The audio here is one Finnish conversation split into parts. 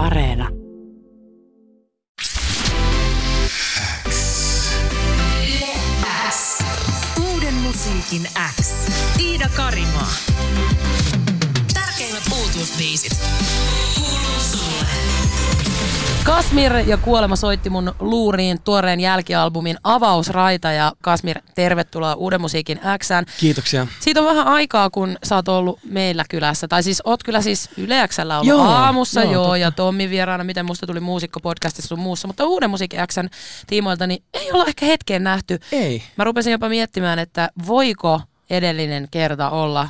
Areena. Uuden musiikin X. Kasmir ja Kuolema soitti mun luuriin tuoreen jälkialbumin avausraita ja Kasmir, tervetuloa Uuden musiikin Xään. Kiitoksia. Siitä on vähän aikaa, kun sä oot ollut meillä kylässä. Tai siis oot kyllä siis Yle Xllä ollut Joo, aamussa, joo, joo, totta. ja Tommi vieraana, miten musta tuli muusikko-podcastissa sun muussa. Mutta Uuden musiikin Xn tiimoilta, niin ei olla ehkä hetkeen nähty. Ei. Mä rupesin jopa miettimään, että voiko edellinen kerta olla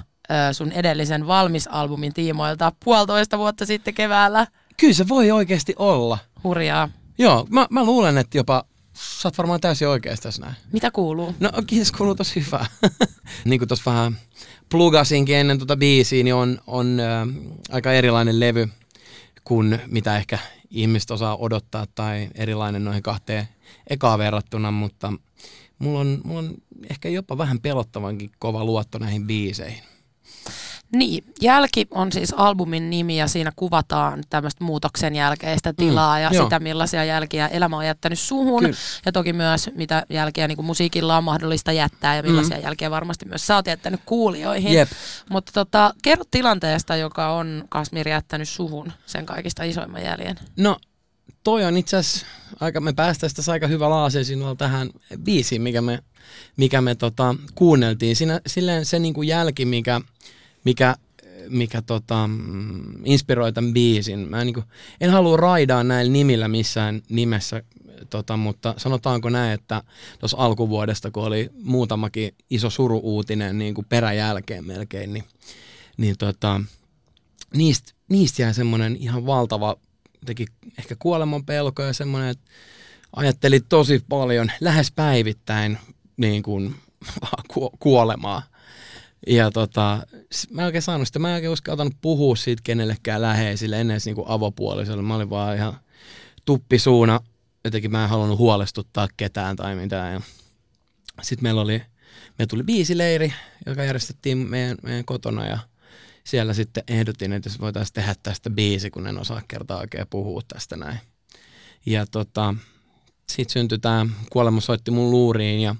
sun edellisen valmisalbumin tiimoilta puolitoista vuotta sitten keväällä. Kyllä se voi oikeasti olla. Hurjaa. Joo, mä, mä luulen, että jopa sä oot varmaan täysin oikeassa tässä näin. Mitä kuuluu? No kiitos, kuuluu tosi hyvää. niin kuin tuossa vähän plugasinkin ennen tuota biisiä, niin on, on äh, aika erilainen levy kuin mitä ehkä ihmiset osaa odottaa tai erilainen noihin kahteen ekaan verrattuna, mutta mulla on, mulla on ehkä jopa vähän pelottavankin kova luotto näihin biiseihin. Niin, Jälki on siis albumin nimi ja siinä kuvataan tämmöistä muutoksen jälkeistä tilaa Mm, ja joo. sitä millaisia jälkiä elämä on jättänyt suhun Kyllä. ja toki myös mitä jälkiä niin kuin musiikilla on mahdollista jättää ja millaisia mm. jälkiä varmasti myös sä oot jättänyt kuulijoihin. Jep. Mutta tota, kerro tilanteesta, joka on Kasmir jättänyt suhun sen kaikista isoimman jäljen. No, toi on itse asiassa, aika, me päästään tässä aika hyvä laasesinnalla tähän biisiin, mikä me, mikä me tota, kuunneltiin. Siinä, silleen se niinku jälki, mikä, mikä, mikä tota, mm, inspiroi tämän biisin. Mä niinku, en halua raidaa näillä nimillä missään nimessä, tota, mutta sanotaanko näin, että tuossa alkuvuodesta, kun oli muutamakin iso suruuutinen niin kuin peräjälkeen melkein, niin, niin tota, niistä, niistä jäi semmoinen ihan valtava teki ehkä kuoleman pelko ja semmoinen, että ajattelin tosi paljon, lähes päivittäin niin kuin, ku- kuolemaa. Ja tota, mä en oikein saanut sitä, mä en oikein uskaltanut puhua siitä kenellekään läheisille, ennen edes niin kuin avopuolisolle. Mä olin vaan ihan tuppisuuna, jotenkin mä en halunnut huolestuttaa ketään tai mitään. Sitten meillä oli, meillä tuli biisileiri, joka järjestettiin meidän, meidän kotona ja siellä sitten ehdotin, että jos voitaisiin tehdä tästä biisi, kun en osaa kertaa oikein puhua tästä näin. Ja tota, siitä syntyi tämä Kuolema soitti mun luuriin ja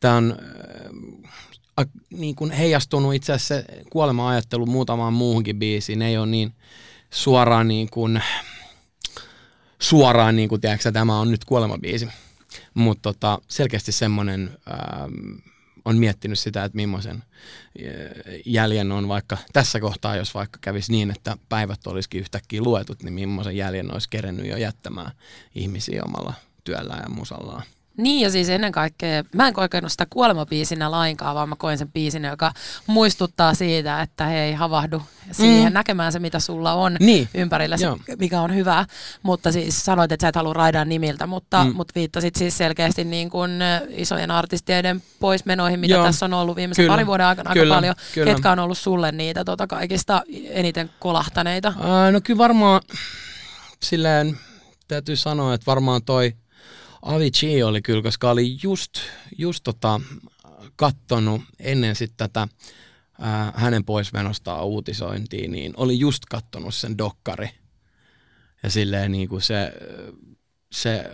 tämä on niin kuin heijastunut itse asiassa se kuolema-ajattelu muutamaan muuhunkin biisiin. Ei ole niin suoraan niin kuin, suoraan niin kuin, tiedätkö, tämä on nyt kuolemabiisi. Mutta tota, selkeästi semmoinen ähm, on miettinyt sitä, että millaisen äh, jäljen on vaikka tässä kohtaa, jos vaikka kävisi niin, että päivät olisikin yhtäkkiä luetut, niin millaisen jäljen olisi kerennyt jo jättämään ihmisiä omalla työllään ja musallaan. Niin ja siis ennen kaikkea, mä en kokenut sitä kuolemabiisinä lainkaan, vaan mä koin sen biisin, joka muistuttaa siitä, että hei havahdu siihen mm. näkemään se, mitä sulla on Niin. ympärillä, se, mikä on hyvä. Mutta siis sanoit, että sä et halua raidaa nimiltä, mutta, mm. Mutta viittasit siis selkeästi niin kuin ö, isojen artistien poismenoihin, mitä Joo. tässä on ollut viimeisen Kyllä. parin vuoden aikana Kyllä. aika paljon. Kyllä. Ketkä on ollut sulle niitä tota, kaikista eniten kolahtaneita? Ää, no kyllä varmaan silleen täytyy sanoa, että varmaan toi Avicii oli kyllä, koska oli just, just tota, kattonut ennen sitten tätä ää, hänen poismenostaan uutisointiin, niin oli just kattonut sen dokkari. Ja silleen niin kuin se, se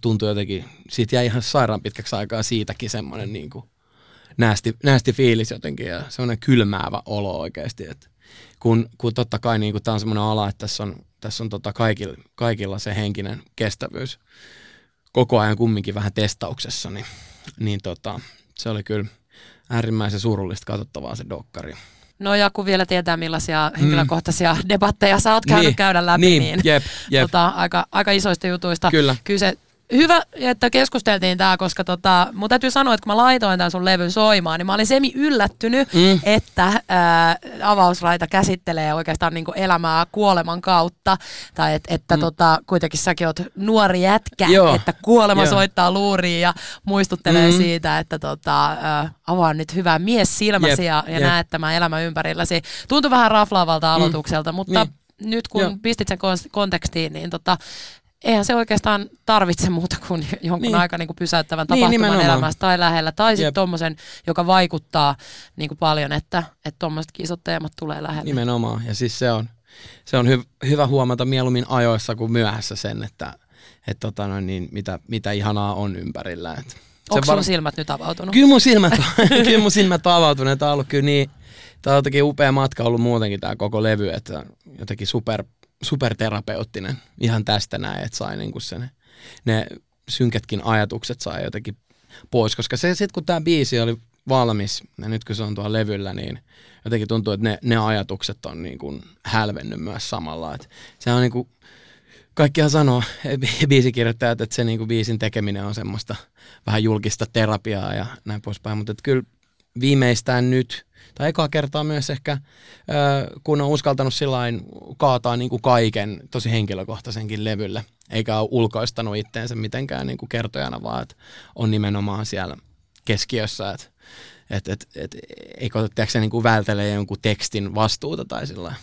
tuntui jotenkin, siitä jäi ihan sairaan pitkäksi aikaa siitäkin semmoinen niin kuin näästi, näästi fiilis jotenkin ja semmoinen kylmäävä olo oikeasti, että kun, kun totta kai niin tämä on semmoinen ala, että tässä on, tässä on tota kaikilla, kaikilla se henkinen kestävyys koko ajan kumminkin vähän testauksessa, niin, niin tota, se oli kyllä äärimmäisen surullista katsottavaa se dokkari. No ja kun vielä tietää millaisia henkilökohtaisia debatteja sä oot käynyt Niin, käydä läpi, niin, niin, jep, jep. Tota, aika, aika isoista jutuista. Kyllä. Kyllä se, hyvä, että keskusteltiin tää, koska tota, mun täytyy sanoa, että kun mä laitoin tämän sun levyn soimaan, niin mä olin semi yllättynyt, Mm. että ää, avausraita käsittelee oikeastaan niinku elämää kuoleman kautta. Tai et, että mm. tota, kuitenkin säkin oot nuori jätkä, Joo. että kuolema Joo. soittaa luuriin ja muistuttelee Mm. siitä, että tota, ää, avaa nyt hyvää mies silmäsi Jep, ja, ja jep. näet tämän elämän ympärilläsi. Tuntui vähän raflaavalta aloitukselta, mutta Niin. nyt kun Joo. pistit sen kon- kontekstiin, niin tota, eihän se oikeastaan tarvitse muuta kuin jonkun niin. Niin. aika niin kuin pysäyttävän Niin, tapahtuman nimenomaan. elämässä tai lähellä. Tai sitten tuommoisen, joka vaikuttaa niin kuin paljon, että että tuommoiset isot teemat tulee lähelle. Nimenomaan. Ja siis se on, se on hy- hyvä huomata mieluummin ajoissa kuin myöhässä sen, että et tota noin, niin mitä, mitä ihanaa on ympärillä. Et Onko sun var- silmät nyt avautunut? Kyllä mun silmät, kyllä mun silmät on avautuneet. Tämä on ollut kyllä niin, tämä on jotenkin upea matka ollut muutenkin tämä koko levy, että jotenkin super, superterapeuttinen ihan tästä näin, että sai niinku sen, ne synkätkin ajatukset sai jotenkin pois, koska se sitten kun tämä biisi oli valmis ja nyt kun se on tuolla levyllä, niin jotenkin tuntuu, että ne, ne ajatukset on niin kuin hälvennyt myös samalla. Että se on niin kuin, kaikkihan sanoo, biisikirjoittajat, että se niin kuin biisin tekeminen on semmoista vähän julkista terapiaa ja näin poispäin, mutta kyllä viimeistään nyt, tai ekaa kertaa myös ehkä, kun on uskaltanut sillain kaataa niin kuin kaiken tosi henkilökohtaisenkin levylle, eikä ole ulkoistanut itteensä mitenkään niin kuin kertojana, vaan että on nimenomaan siellä keskiössä, että et, et, et, eikö se niin kuin vältelee jonkun tekstin vastuuta tai sillä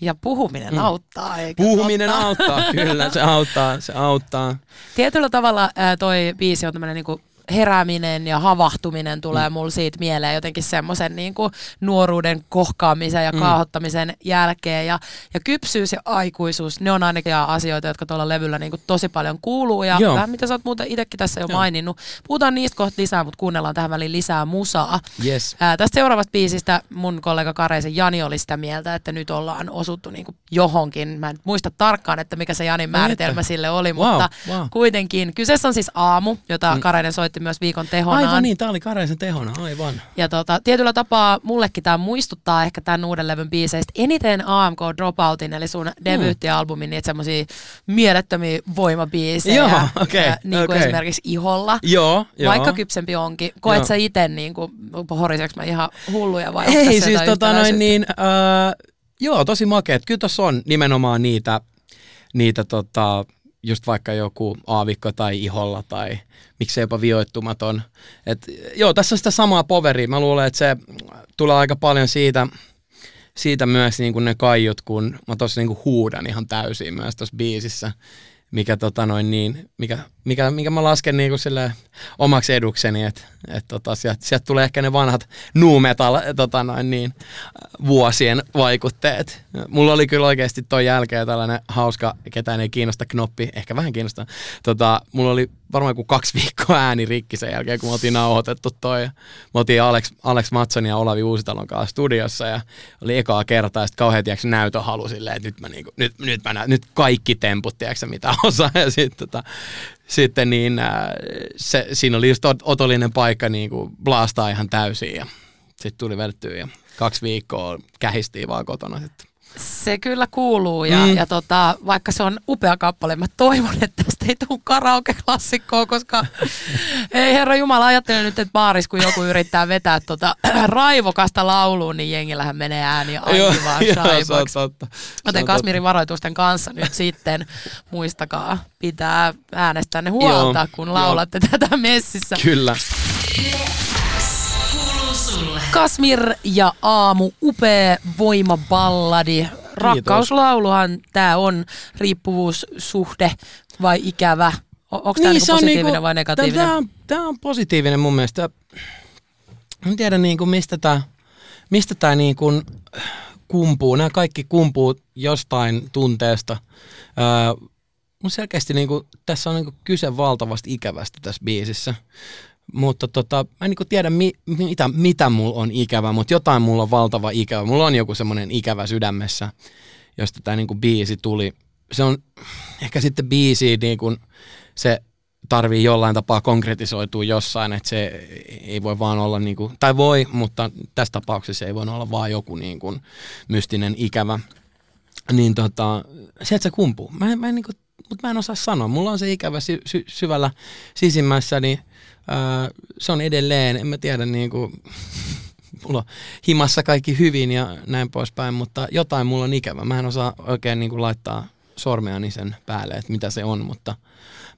Ja puhuminen Mm. auttaa, eikö Puhuminen totta? auttaa, kyllä, se auttaa, se auttaa. Tietyllä tavalla ää, toi biisi on tämmöinen niinku herääminen ja havahtuminen tulee mm. mulle siitä mieleen jotenkin semmoisen niinku nuoruuden kohkaamisen ja Mm. kaahottamisen jälkeen. Ja, ja kypsyys ja aikuisuus, ne on ainakin asioita, jotka tuolla levyllä niinku tosi paljon kuuluu. Ja Joo. vähän mitä sä oot muuten itsekin tässä jo Joo. maininnut. Puhutaan niistä kohta lisää, mutta kuunnellaan tähän väliin lisää musaa. Yes. Ää, tästä seuraavasta biisistä mun kollega Kareisen Jani oli sitä mieltä, että nyt ollaan osuttu niinku johonkin. Mä en muista tarkkaan, että mikä se Janin määritelmä että. sille oli, Wow, mutta wow. kuitenkin. Kyseessä on siis aamu, jota Mm. Kareinen soitti myös viikon tehonaan. Aivan niin, tämä oli Kareisen tehona, aivan. Ja tota, tietyllä tapaa mullekin tämä muistuttaa ehkä tämän uuden levyn biiseistä eniten AMK Dropoutin, eli sun debyyttialbumin, niitä semmosia mielettömiä voimabiisejä. Joo, okei, ää, niin kuin okei. esimerkiksi Iholla. Joo, joo. Vaikka kypsempi onkin. Koet Joo. sä itse, niin kuin, horiseks mä ihan hulluja vai Ei siis tota noin niin, äh, joo tosi makeet. Kyllä tuossa on nimenomaan niitä, niitä tota, just vaikka joku aavikko tai iholla tai miksei jopa vioittumaton. Et, joo, tässä on sitä samaa poveria. Mä luulen, että se tulee aika paljon siitä, siitä myös niin kuin ne kaiut, kun mä tuossa niin huudan ihan täysin myös tuossa biisissä, mikä, tota noin niin, mikä, mikä, mikä mä lasken niin sille omaksi edukseni, että et tota, sieltä, sieltä tulee ehkä ne vanhat nu metal tota noin niin, vuosien vaikutteet. Mulla oli kyllä oikeasti toi jälkeen tällainen hauska, ketään ei kiinnosta knoppi, ehkä vähän kiinnostaa. Tota, mulla oli varmaan kuin kaksi viikkoa ääni rikki sen jälkeen, kun me oltiin nauhoitettu toi. Me oltiin Alex, Alex Matson ja Olavi Uusitalon kanssa studiossa ja oli ekaa kertaa sitten kauhean tiiäks, näytöhalu silleen, että nyt, mä niinku, nyt, nyt, mä nyt kaikki temput, tiiäks, mitä osaa. Ja sit, tota, sitten niin, äh, se, siinä oli just ot- otollinen paikka niin kuin blastaa ihan täysin ja sitten tuli vedettyä ja kaksi viikkoa kähistiin vaan kotona sitten. Se kyllä kuuluu ja, Mm. ja tota, vaikka se on upea kappale, mä toivon, että tästä ei tule karaoke-klassikkoa, koska ei herra Jumala, ajattelen nyt, että baaris kun joku yrittää vetää tota raivokasta lauluun, niin jengillähän menee ääni aivan joo. Se Joten Kasmirin varoitusten kanssa nyt sitten muistakaa pitää äänestänne huolta, Joo, kun joo. laulatte tätä messissä. Kyllä. Kasmir ja Aamu, upea voimaballadi. Rakkauslauluhan tämä on riippuvuussuhde vai ikävä? Onko tämä niinku positiivinen vai negatiivinen? Tämä on, tää on positiivinen mun mielestä. En tiedä niinku mistä tämä mistä tää niinku kumpuu. Nämä kaikki kumpuu jostain tunteesta. Öö, mun selkeästi niinku, tässä on niinku kyse valtavasti ikävästä tässä biisissä. Mutta tota, mä en niinku tiedä mi, mitä, mitä mulla on ikävä, mutta jotain mulla on valtava ikävä. Mulla on joku semmoinen ikävä sydämessä, josta tämä niinku biisi tuli. Se on ehkä sitten biisi, niin kun se tarvii jollain tapaa konkretisoitua jossain, että se ei voi vaan olla, niin kuin, tai voi, mutta tässä tapauksessa ei voi olla vaan joku niin kuin, mystinen ikävä. Niin tota, sieltä se kumpuu. Mä en, mä en, niin kuin, mutta mä en osaa sanoa. Mulla on se ikävä sy- sy- syvällä sisimmässä, niin ää, se on edelleen, en mä tiedä niin kuin, mulla on himassa kaikki hyvin ja näin poispäin, mutta jotain mulla on ikävä. Mä en osaa oikein niin kuin laittaa sormeani sen päälle, että mitä se on, mutta,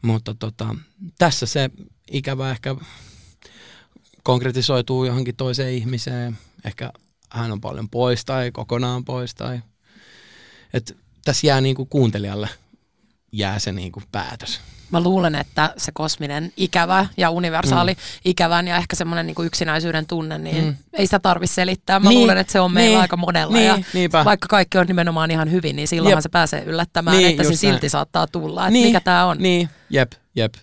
mutta tota, tässä se ikävä ehkä konkretisoituu johonkin toiseen ihmiseen. Ehkä hän on paljon pois tai kokonaan pois. Tai, et tässä jää niin kuuntelijalle jää se niin kuin päätös. mä luulen, että se kosminen ikävä ja universaali mm. ikävän ja ehkä semmoinen niin yksinäisyyden tunne, niin mm. ei sitä tarvitse selittää. Mä Niin, luulen, että se on meillä niin, aika monella niin, ja niinpä. vaikka kaikki on nimenomaan ihan hyvin, niin silloinhan Jep. se pääsee yllättämään, Niin, että se silti näin. saattaa tulla, että mikä tämä on. Niin, jep, jep.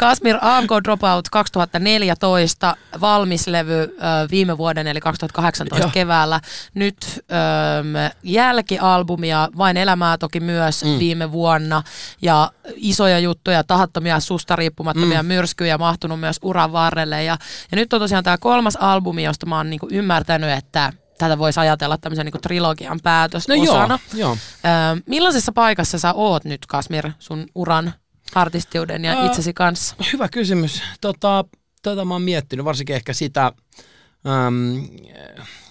Kasmir AMK Dropout 2014, valmislevy viime vuoden eli 2018 Joo. keväällä. Nyt ö, jälkialbumia, Vain elämää toki myös mm. viime vuonna ja isoja juttuja, tahattomia susta riippumattomia mm. myrskyjä mahtunut myös uran varrelle. Ja, ja nyt on tosiaan tämä kolmas albumi, josta mä oon niinku ymmärtänyt, että tätä voisi ajatella tämmöisen niinku trilogian päätös No osana. joo, joo. Ö, millaisessa paikassa sä oot nyt, Kasmir, sun uran artistiuden ja itsesi kanssa? Hyvä kysymys. Tota, tota mä oon miettinyt varsinkin ehkä sitä,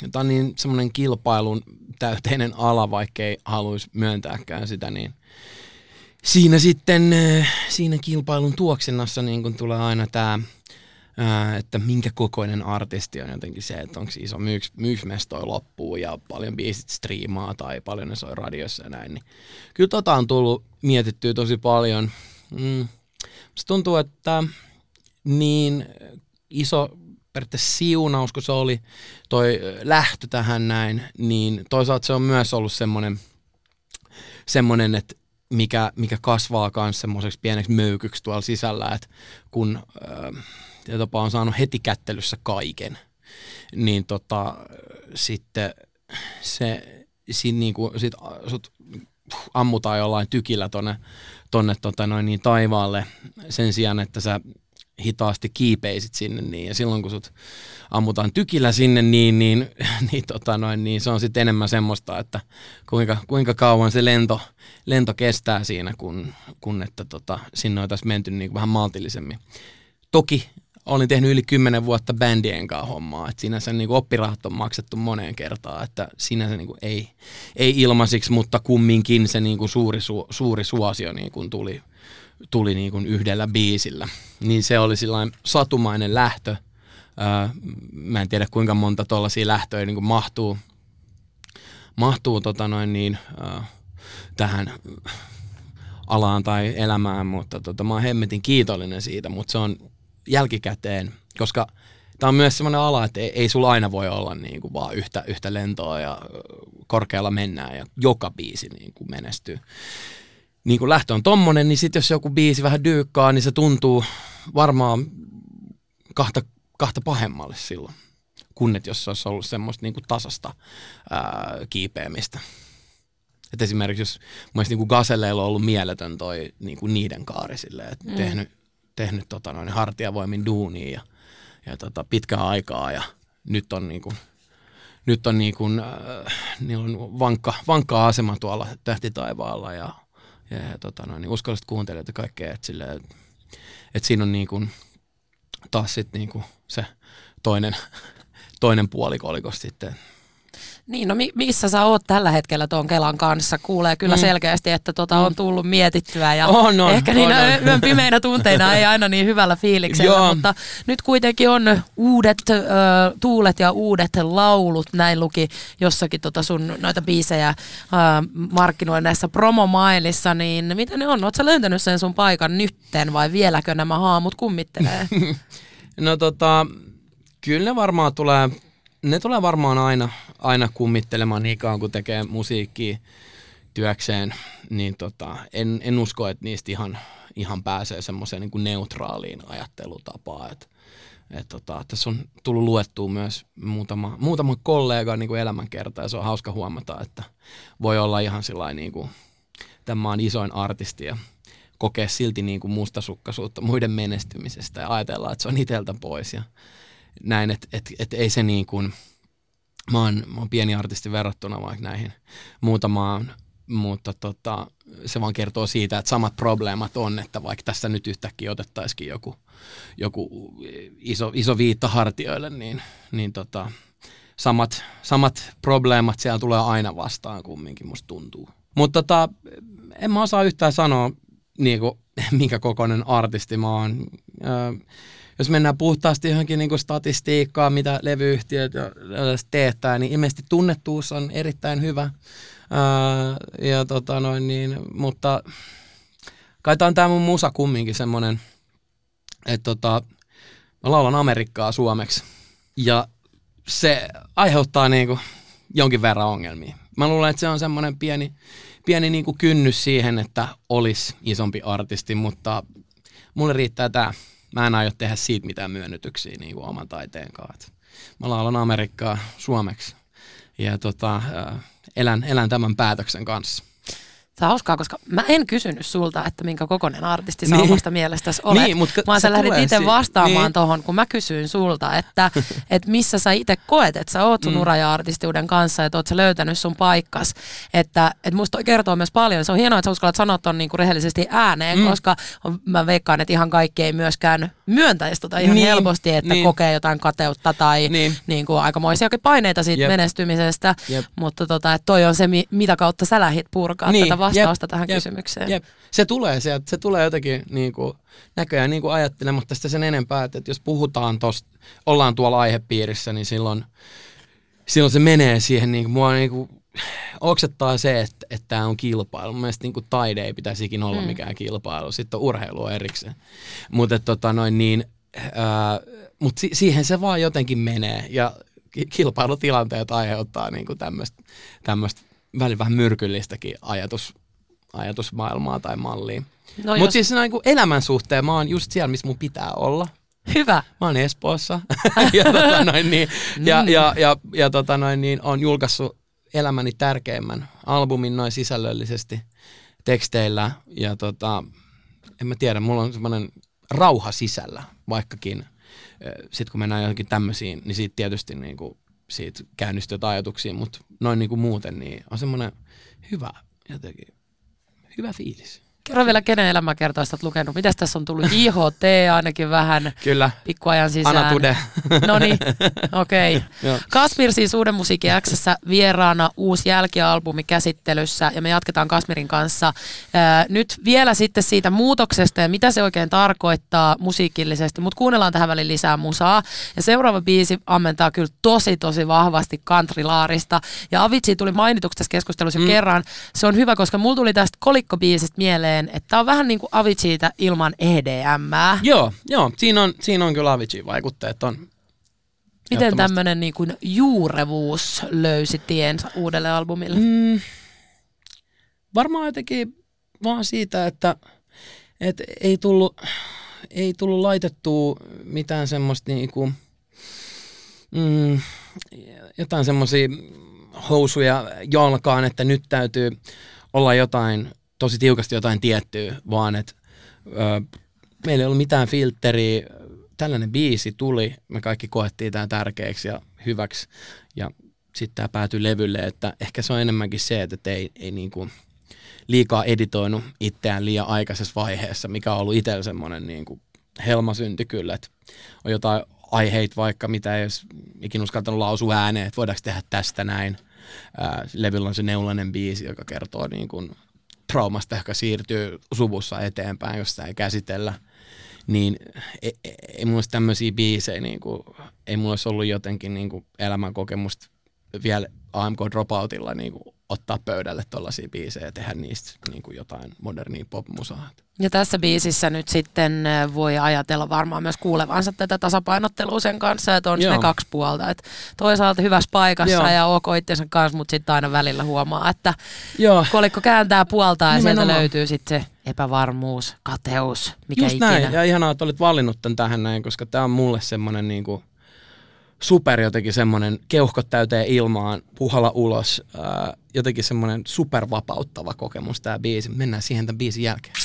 jota on niin semmoinen kilpailun täyteinen ala, vaikkei haluaisi myöntääkään sitä, niin siinä sitten, äh, siinä kilpailun tuoksinnassa niin kun tulee aina tämä, että minkä kokoinen artisti on jotenkin se, että onko iso myyks, loppuun ja paljon biisit striimaa tai paljon ne soi radiossa ja näin. Niin kyllä tota on tullut mietittyä tosi paljon. Mm. Tuntuu, että niin iso periaatteessa siunaus, kun se oli toi lähtö tähän näin, niin toisaalta se on myös ollut semmoinen, semmoinen että mikä, mikä kasvaa myös semmoiseksi pieneksi möykyksi tuolla sisällä, että kun äh, on saanut heti kättelyssä kaiken, niin tota, sitten se, siinä niinku, sit, sut ammutaan jollain tykillä tonne, tonne tota noin niin taivaalle sen sijaan, että sä hitaasti kiipeisit sinne niin, ja silloin kun sut ammutaan tykillä sinne, niin, niin, niin, tota noin, niin se on sitten enemmän semmoista, että kuinka, kuinka kauan se lento, lento kestää siinä, kun, kun että tota, sinne oltaisiin menty niin vähän maltillisemmin. Toki olin tehnyt yli kymmenen vuotta bändien kanssa hommaa, että sinänsä niin oppirahat on maksettu moneen kertaan, että sinänsä niin kuin ei, ei ilmaisiksi, mutta kumminkin se niin kuin suuri, su, suuri suosio niin kuin tuli, tuli niin kuin yhdellä biisillä. Niin se oli satumainen lähtö. Öö, mä en tiedä kuinka monta tuollaisia lähtöjä niin kuin mahtuu, mahtuu tota noin niin, öö, tähän alaan tai elämään, mutta tota, mä oon hemmetin kiitollinen siitä, mutta se on jälkikäteen, koska tämä on myös sellainen ala, että ei, ei sulla aina voi olla niin kuin vaan yhtä, yhtä lentoa ja korkealla mennään ja joka biisi niin kuin menestyy. Niin kuin lähtö on tommonen, niin sitten jos joku biisi vähän dyykkaa, niin se tuntuu varmaan kahta, kahta pahemmalle silloin, kun et jos se olisi ollut semmoista niin kuin tasasta ää, kiipeämistä. Et esimerkiksi jos mun mielestä niin Gaselleilla on ollut mieletön toi niin kuin niiden kaari silleen, että mm. tehnyt, tehnyt tota noin hartiavoimin duunia ja, ja tota, pitkää aikaa ja nyt on niin kuin, nyt on niin kuin, äh, niillä on vankka, vankka asema tuolla tähtitaivaalla ja, ja, ja tota noin, niin uskalliset kuuntelijat ja kaikkea, että silleen, että et siinä on niin kuin, taas sitten niin kuin se toinen, toinen puoli kolikosta sitten. Niin, no mi- missä sä oot tällä hetkellä tuon Kelan kanssa? Kuulee kyllä Mm. selkeästi, että tota on tullut mietittyä ja On, on, ehkä on, niinä on. yön pimeinä tunteina ei aina niin hyvällä fiiliksellä, Joo. mutta nyt kuitenkin on uudet ö, tuulet ja uudet laulut, näin luki jossakin tota sun noita biisejä ö, markkinoilla näissä promomailissa, niin mitä ne on? Oletko löytänyt sen sun paikan nytten vai vieläkö nämä haamut kummittelee? No tota, kyllä ne varmaan tulee, ne tulee varmaan aina, aina kummittelemaan niin kauan kun tekee musiikkia työkseen, niin tota, en, en usko, että niistä ihan, ihan pääsee semmoiseen niin kuin neutraaliin ajattelutapaan. Et, et tota, tässä on tullut luettua myös muutama, muutama kollega niin kuin elämänkerta ja se on hauska huomata, että voi olla ihan sillä niin kuin, tämä maan isoin artisti ja kokea silti niin kuin mustasukkaisuutta muiden menestymisestä ja ajatella, että se on iteltä pois ja näin, että et, et ei se niin kuin, mä oon, mä oon pieni artisti verrattuna vaikka näihin muutamaan, mutta tota, se vaan kertoo siitä, että samat probleemat on, että vaikka tässä nyt yhtäkkiä otettaisikin joku, joku iso, iso viitta hartioille, niin, niin tota, samat, samat probleemat siellä tulee aina vastaan kumminkin, musta tuntuu. Mutta tota, en mä osaa yhtään sanoa, niin kuin, minkä kokoinen artisti mä oon. Öö, jos mennään puhtaasti johonkin niin statistiikkaan, mitä levyyhtiöt teettää, niin ilmeisesti tunnettuus on erittäin hyvä. Öö, ja tota noin niin, mutta kai tää on tää mun musa kumminkin semmonen, että tota, mä laulan Amerikkaa suomeksi. Ja se aiheuttaa niinku jonkin verran ongelmia. Mä luulen, että se on semmoinen pieni, pieni niinku kynnys siihen, että olisi isompi artisti, mutta mulle riittää tää. Mä en aio tehdä siitä mitään myönnytyksiä niinku oman taiteen kanssa. Mä laulan Amerikkaa suomeksi ja tota, elän, elän tämän päätöksen kanssa. Se on hauskaa, koska mä en kysynyt sulta, että minkä kokoinen artisti sä Niin. omasta mielestäsi olet. Niin, mut ka- vaan sä lähdit itse vastaamaan niin. tohon, kun mä kysyin sulta, että, että missä sä itse koet, että sä oot sun mm. ura- ja artistiuden kanssa, että oot sä löytänyt sun paikkas. Että, että musta toi kertoo myös paljon. Se on hienoa, että sä uskallat sanoa ton niinku rehellisesti ääneen, mm. koska mä veikkaan, että ihan kaikki ei myöskään myöntäisi tota ihan Niin, helposti, että niin. kokee jotain kateutta tai niin. Niin. Niin kuin aikamoisiakin paineita siitä Jep. menestymisestä. Jep. Mutta tota, toi on se, mi- mitä kautta sä lähit purkaa Niin, tätä vastausta jep, tähän jep, kysymykseen. Jep. Se tulee sieltä, se tulee jotenkin niin kuin, näköjään niin kuin ajattelematta sitä sen enempää, että jos puhutaan tosta, ollaan tuolla aihepiirissä, niin silloin, silloin se menee siihen, niin kuin, mua niin kuin, oksettaa se, että, että tämä on kilpailu. Mun mielestä niin kuin taide ei pitäisi ikinä olla mm. mikään kilpailu, sitten on urheilua erikseen. Mutta tota noin niin, ää, mut si- siihen se vaan jotenkin menee ja ki- kilpailutilanteet aiheuttaa niin tämmöistä välillä vähän myrkyllistäkin ajatus, ajatusmaailmaa tai mallia. No No jos- Mutta siis niin kuin elämän suhteen mä oon just siellä, missä mun pitää olla. Hyvä. Mä oon Espoossa ja, tota noin, niin, ja, Mm. ja, ja, ja tota noin, niin, on julkaissut elämäni tärkeimmän albumin noin sisällöllisesti teksteillä ja tota, en mä tiedä, mulla on semmoinen rauha sisällä, vaikkakin sitten kun mennään johonkin tämmöisiin, niin siitä tietysti niin kuin, siitä käynnistyy jotain ajatuksia, mutta noin niin kuin muuten, niin on semmoinen hyvä jotenkin, hyvä fiilis. Kerro vielä, kenen elämäkertoista olet lukenut. Mitäs tässä on tullut? IHT ainakin vähän Kyllä, pikkuajan sisään. Anna Tude. No niin, okei. Okay. Kasmir siis Uuden musiikin Xssä vieraana uusi jälkialbumi käsittelyssä ja me jatketaan Kasmirin kanssa ää, nyt vielä sitten siitä muutoksesta ja mitä se oikein tarkoittaa musiikillisesti, mutta kuunnellaan tähän väliin lisää musaa ja seuraava biisi ammentaa kyllä tosi tosi vahvasti countrylaarista ja Avicii tuli mainituksi tässä keskustelussa mm. kerran. Se on hyvä, koska mulla tuli tästä kolikkobiisistä mieleen, että tää on vähän niin kuin Aviciita ilman E EDMää. Joo, joo siinä, on, siinä on kyllä Avicii-vaikutteet. On. Miten tämmöinen niin kuin juurevuus löysi tiensä uudelle albumille? Mm, varmaan jotenkin vaan siitä, että, että ei, tullut, ei tullut laitettua mitään semmoista niinku, mm, jotain semmoisia housuja jalkaan, että nyt täytyy olla jotain, tosi tiukasti jotain tiettyä, vaan että meillä ei ollut mitään filtteriä. Tällainen biisi tuli, me kaikki koettiin tämä tärkeäksi ja hyväksi. Ja sitten tämä päätyi levylle, että ehkä se on enemmänkin se, että ei, ei niinku liikaa editoinut itseään liian aikaisessa vaiheessa, mikä on ollut itsellä semmoinen niinku helmasynti kyllä, että on jotain aiheita vaikka, mitä ei olisi ikinä uskaltanut lausua ääneen, että voidaanko tehdä tästä näin. Ää, levyllä on se neulainen biisi, joka kertoo niin kuin traumasta, joka siirtyy suvussa eteenpäin, jos sitä ei käsitellä. Niin ei, ei, ei mulla olisi tämmöisiä biisejä, niin kuin, ei mulla olisi ollut jotenkin niin kuin elämänkokemusta vielä AMK Dropoutilla niin kuin ottaa pöydälle tuollaisia biisejä ja tehdä niistä niin kuin jotain modernia popmusaa. Ja tässä biisissä nyt sitten äh, voi ajatella varmaan myös kuulevansa tätä tasapainottelua sen kanssa, että on Joo. ne kaksi puolta. Että toisaalta hyvässä paikassa Joo. ja ok itsensä kanssa, mutta sitten aina välillä huomaa, että Joo, kolikko kääntää puoltaan ja sieltä Nimenomaan. löytyy sitten se epävarmuus, kateus, mikä Just ikinä. näin. Ja ihanaa, että olit valinnut tämän tähän näin, koska tämä on mulle semmoinen niinku super jotenkin semmoinen keuhkot täyteen ilmaan, puhalla ulos, ää, jotenkin semmoinen supervapauttava kokemus tämä biisi. Mennään siihen tämän biisin jälkeen.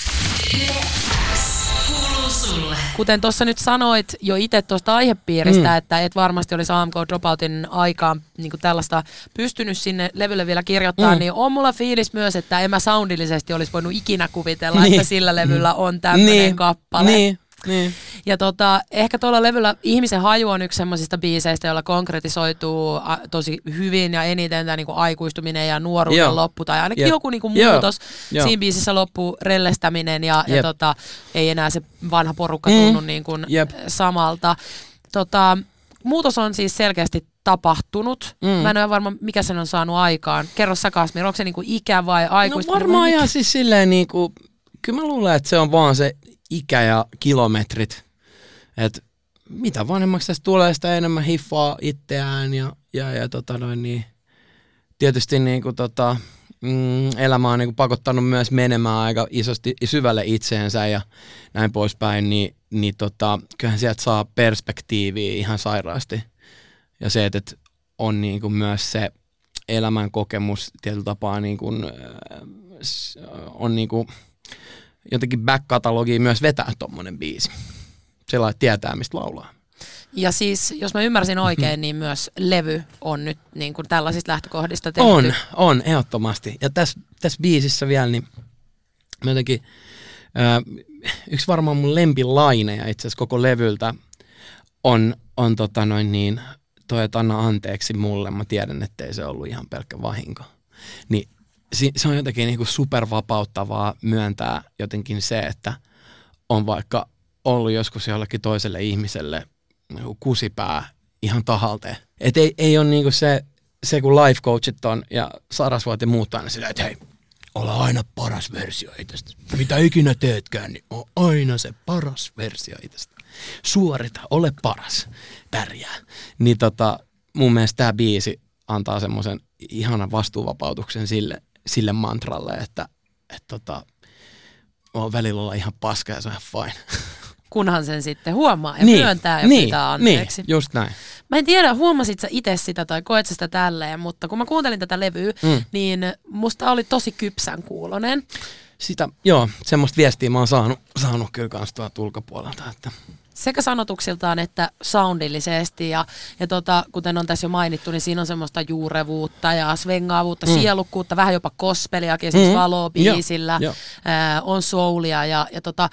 Kuten tuossa nyt sanoit jo itse tuosta aihepiiristä, Mm. että et varmasti olisi AMK Dropoutin aikaan niin tällaista pystynyt sinne levylle vielä kirjoittaa, Mm. niin on mulla fiilis myös, että en mä soundillisesti olisi voinut ikinä kuvitella, Niin. että sillä levyllä on tämmöinen niin, kappale. Niin, niin. Ja tota, ehkä tuolla levyllä Ihmisen haju on yksi semmoisista biiseistä, jolla konkretisoituu a, tosi hyvin ja eniten tämä niinku aikuistuminen ja nuoruuden Joo. loppu tai ainakin Jep. joku niinku muutos. Joo. Siinä biisissä loppuu rellestäminen ja, ja tota, ei enää se vanha porukka Mm. tunnu niin kuin Jep. samalta. Tota, muutos on siis selkeästi tapahtunut. Mm. Mä en ole varma, mikä sen on saanut aikaan. Kerro sä Kasmir, onko se niinku ikä vai No aikuistuminen? vai varmaan ihan siis silleen niinku, kyllä mä luulen, että se on vaan se ikä ja kilometrit. Että mitä vanhemmaksi tästä tulee, sitä enemmän hiffaa itseään ja, ja, ja tota noin niin, tietysti niin kuin tota, mm, elämä on niin kuin pakottanut myös menemään aika isosti syvälle itseensä ja näin poispäin, niin, niin tota, kyllähän sieltä saa perspektiiviä ihan sairaasti. Ja se, että on niin kuin myös se elämän kokemus tietyllä tapaa niin kuin, äh, on niin kuin jotenkin back-katalogiin myös vetää tuommoinen biisi. Että tietää, mistä laulaa. Ja siis, jos mä ymmärsin oikein, niin myös levy on nyt niin kuin tällaisista lähtökohdista tehty. On, on, ehdottomasti. Ja tässä, tässä biisissä vielä, niin mä jotenkin, ää, yksi varmaan mun lempilaineja itse asiassa koko levyltä on, on tota noin niin, toi, että anna anteeksi mulle, mä tiedän, ettei se ollut ihan pelkkä vahinko. Niin se on jotenkin niin kuin supervapauttavaa myöntää jotenkin se, että on vaikka ollut joskus jollekin toiselle ihmiselle niinku kusipää ihan tahalteen. Et ei, ei ole niinku se, se, kun life coachit on ja Sarasvuot ja muut aina sillä, että hei, ole aina paras versio itsestä. Mitä ikinä teetkään, niin on aina se paras versio itsestä. Suorita, ole paras, pärjää. Niin tota, mun mielestä tämä biisi antaa semmoisen ihanan vastuuvapautuksen sille, sille mantralle, että et tota, on välillä olla ihan paska ja se on ihan fine. Kunhan sen sitten huomaa ja myöntää ja niin, pitää anteeksi. Niin, just näin. Mä en tiedä, huomasit sä itse sitä tai koet sitä tälleen, mutta kun mä kuuntelin tätä levyä, mm. niin musta oli tosi kypsän kuulonen. Sitä, joo, semmoista viestiä mä oon saanut, saanut kyllä kans tuolta ulkopuolelta, että sekä sanotuksiltaan että soundillisesti. Ja, ja tota, kuten on tässä jo mainittu, niin siinä on semmoista juurevuutta ja svengaavuutta, mm. sielukkuutta, vähän jopa kospeliakin, siis Mm. valoa biisillä, Joo, joo. ää, on soulia ja, ja tota,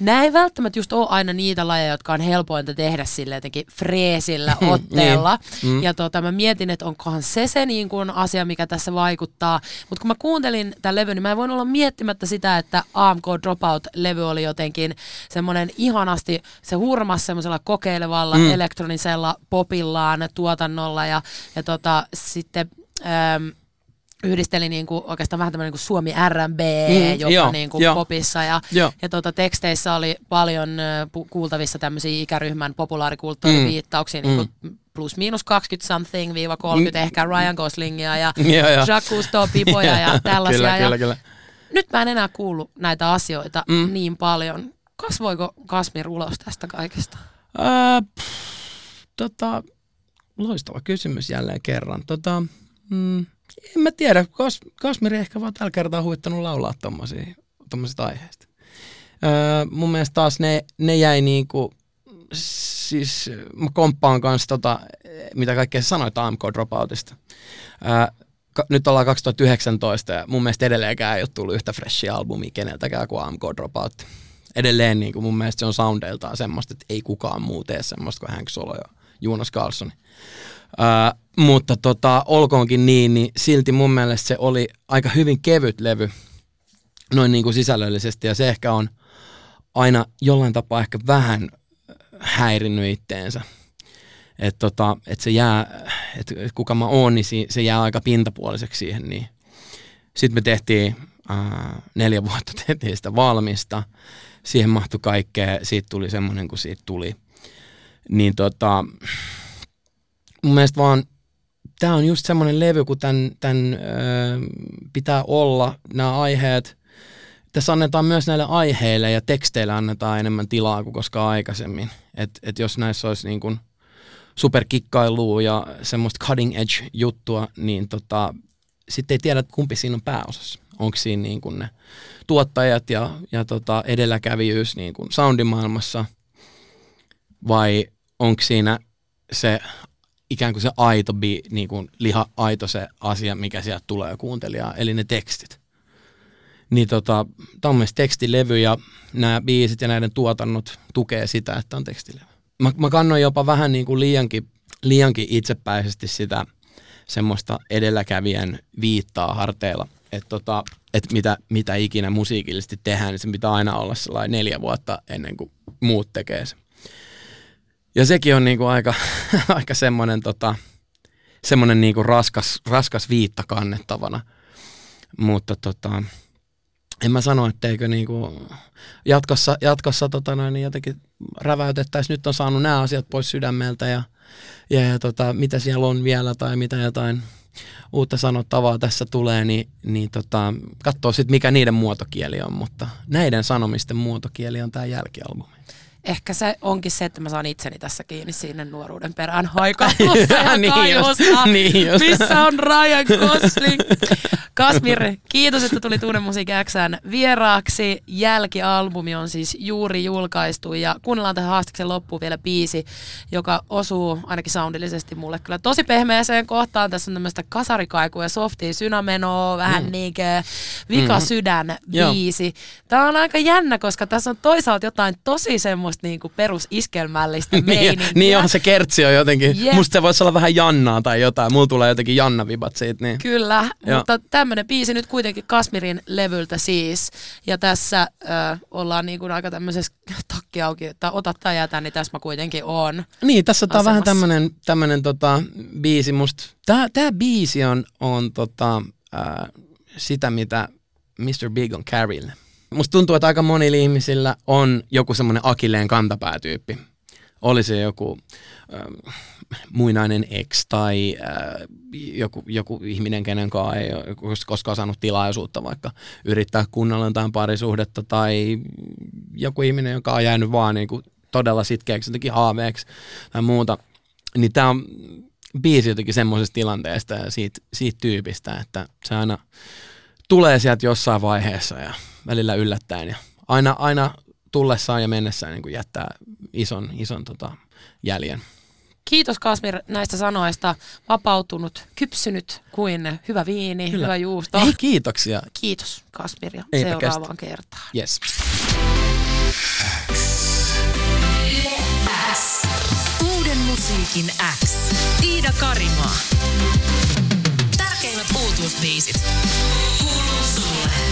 Nämä ei välttämättä just ole aina niitä lajeja, jotka on helpointa tehdä sille jotenkin freesillä otteella. Niin. Mm. Ja tota, mä mietin, että onkohan se se niin kuin asia, mikä tässä vaikuttaa. Mutta kun mä kuuntelin tämän levyn, niin mä en voin olla miettimättä sitä, että AMK Dropout-levy oli jotenkin semmoinen ihanasti, se hurmas semmoisella kokeilevalla mm. elektronisella popillaan tuotannolla ja, ja tota, sitten... Ähm, yhdisteli niinku oikeastaan vähän tämmöinen niinku Suomi R&B Mm, jopa joo, niinku joo. popissa ja, Joo. ja tota, teksteissä oli paljon pu- kuultavissa tämmöisiä ikäryhmän populaarikulttuuriviittauksia, mm. niinku plus miinus 20 something viiva 30 ehkä Ryan Goslingia ja. Jacques Cousteau pipoja ja tällaisia. kyllä, ja kyllä, kyllä. Nyt mä en enää kuullut näitä asioita mm. niin paljon. Kasvoiko Kasmir ulos tästä kaikesta? Ää, pff, tota, loistava kysymys jälleen kerran. Tota, mm, en mä tiedä, Kas, Kasmiri ehkä vaan tällä kertaa huvittanut laulaa tommosia, tommosista aiheista. Öö, mun mielestä taas ne, ne jäi niinku, siis mä komppaan kanssa tota, mitä kaikkea sanoit AMK Dropoutista. Öö, ka- nyt ollaan 2019 ja mun mielestä edelleenkään ei ole tullut yhtä freshia albumia keneltäkään kuin AMK Dropout. Edelleen niin mun mielestä se on soundeiltaan semmoista, että ei kukaan muu tee semmoista kuin Hank Solo ja Jonas Carlson. Öö, mutta tota, olkoonkin niin, niin silti mun mielestä se oli aika hyvin kevyt levy noin niin kuin sisällöllisesti ja se ehkä on aina jollain tapaa ehkä vähän häirinnyt itteensä. Että tota, et se jää, että et kuka mä oon, niin se jää aika pintapuoliseksi siihen. Niin. Sitten me tehtiin ää, neljä vuotta tehtiin sitä valmista. Siihen mahtui kaikkea, siitä tuli semmoinen kuin siitä tuli. Niin tota, mun mielestä vaan tämä on just semmoinen levy, kun tämän, tämän ö, pitää olla, nämä aiheet. Tässä annetaan myös näille aiheille ja teksteille annetaan enemmän tilaa kuin koskaan aikaisemmin. Et, et jos näissä olisi niin kuin superkikkailua ja semmoista cutting edge juttua, niin tota, sitten ei tiedä, kumpi siinä on pääosassa. Onko siinä niin kuin ne tuottajat ja, ja tota edelläkävijyys niin kuin soundimaailmassa vai onko siinä se ikään kuin se aito, bi, niin kuin liha aito se asia, mikä sieltä tulee kuuntelijaa, eli ne tekstit. Niin tota, tämä on mielestäni tekstilevy ja nämä biisit ja näiden tuotannot tukee sitä, että on tekstilevy. Mä, mä kannoin jopa vähän niin kuin liiankin, liiankin itsepäisesti sitä semmoista edelläkävijän viittaa harteilla, että tota, et mitä, mitä ikinä musiikillisesti tehdään, niin se pitää aina olla sellainen neljä vuotta ennen kuin muut tekee sen. Ja sekin on niinku aika, aika semmoinen tota, semmoinen niinku raskas, raskas viitta kannettavana. Mutta tota, en mä sano, etteikö niinku jatkossa, jatkossa tota noin, niin jotenkin räväytettäisiin. Nyt on saanut nämä asiat pois sydämeltä ja, ja, ja tota, mitä siellä on vielä tai mitä jotain uutta sanottavaa tässä tulee, niin, niin tota, katsoo sitten mikä niiden muotokieli on, mutta näiden sanomisten muotokieli on tämä jälkialbumi. Ehkä se onkin se, että mä saan itseni tässä kiinni sinne nuoruuden perään haikailusta ja Niin just, niin just. Missä on Ryan Gosling? Kasmir, kiitos, että tuli Tunne Musiikki Xn vieraaksi. Jälkialbumi on siis juuri julkaistu ja kuunnellaan tähän haastiksen loppuun vielä biisi, joka osuu ainakin soundillisesti mulle kyllä tosi pehmeäseen kohtaan. Tässä on tämmöistä kasarikaikua ja softia synamenoa, vähän mm. niinkö vika sydän Joo. biisi. Tämä on aika jännä, koska tässä on toisaalta jotain tosi semmoista niinku perusiskelmällistä niin, meininkiä. niin on se kertsi on jotenkin. Jep. Musta se voisi olla vähän Jannaa tai jotain. Mulla tulee jotenkin Janna-vibat siitä. Niin. Kyllä, Joo. mutta tämmöinen biisi nyt kuitenkin Kasmirin levyltä siis. Ja tässä äh, ollaan niin kuin aika tämmöisessä takki auki, että ota tai jätä, niin tässä mä kuitenkin oon. Niin, tässä on vähän asemassa. tämmönen, tämmönen tota, biisi musta. Tää, tää biisi on, on tota, ää, sitä, mitä Mr. Big on Carrille. Musta tuntuu, että aika monilla ihmisillä on joku semmoinen akilleen kantapäätyyppi. Oli se joku äh, muinainen ex tai äh, joku, joku ihminen, kenen kanssa ei ole kos- koskaan saanut tilaisuutta vaikka yrittää kunnolla jotain parisuhdetta tai joku ihminen, joka on jäänyt vaan niin kuin todella sitkeäksi jotenkin haaveeksi tai muuta. Niin tämä on biisi jotenkin semmoisesta tilanteesta ja siitä, siitä tyypistä, että se aina tulee sieltä jossain vaiheessa ja välillä yllättäen ja aina, aina tullessaan ja mennessään niin kuin jättää ison, ison tota, jäljen. Kiitos Kasmir näistä sanoista. Vapautunut, kypsynyt kuin hyvä viini, Kyllä. hyvä juusto. Ei kiitoksia. Kiitos Kasmir ja Eipä seuraavaan kertaan. Yes. Uuden musiikin X. Iida Karimaa. Tärkeimmät uutuusbiisit. Kuuluu sulle.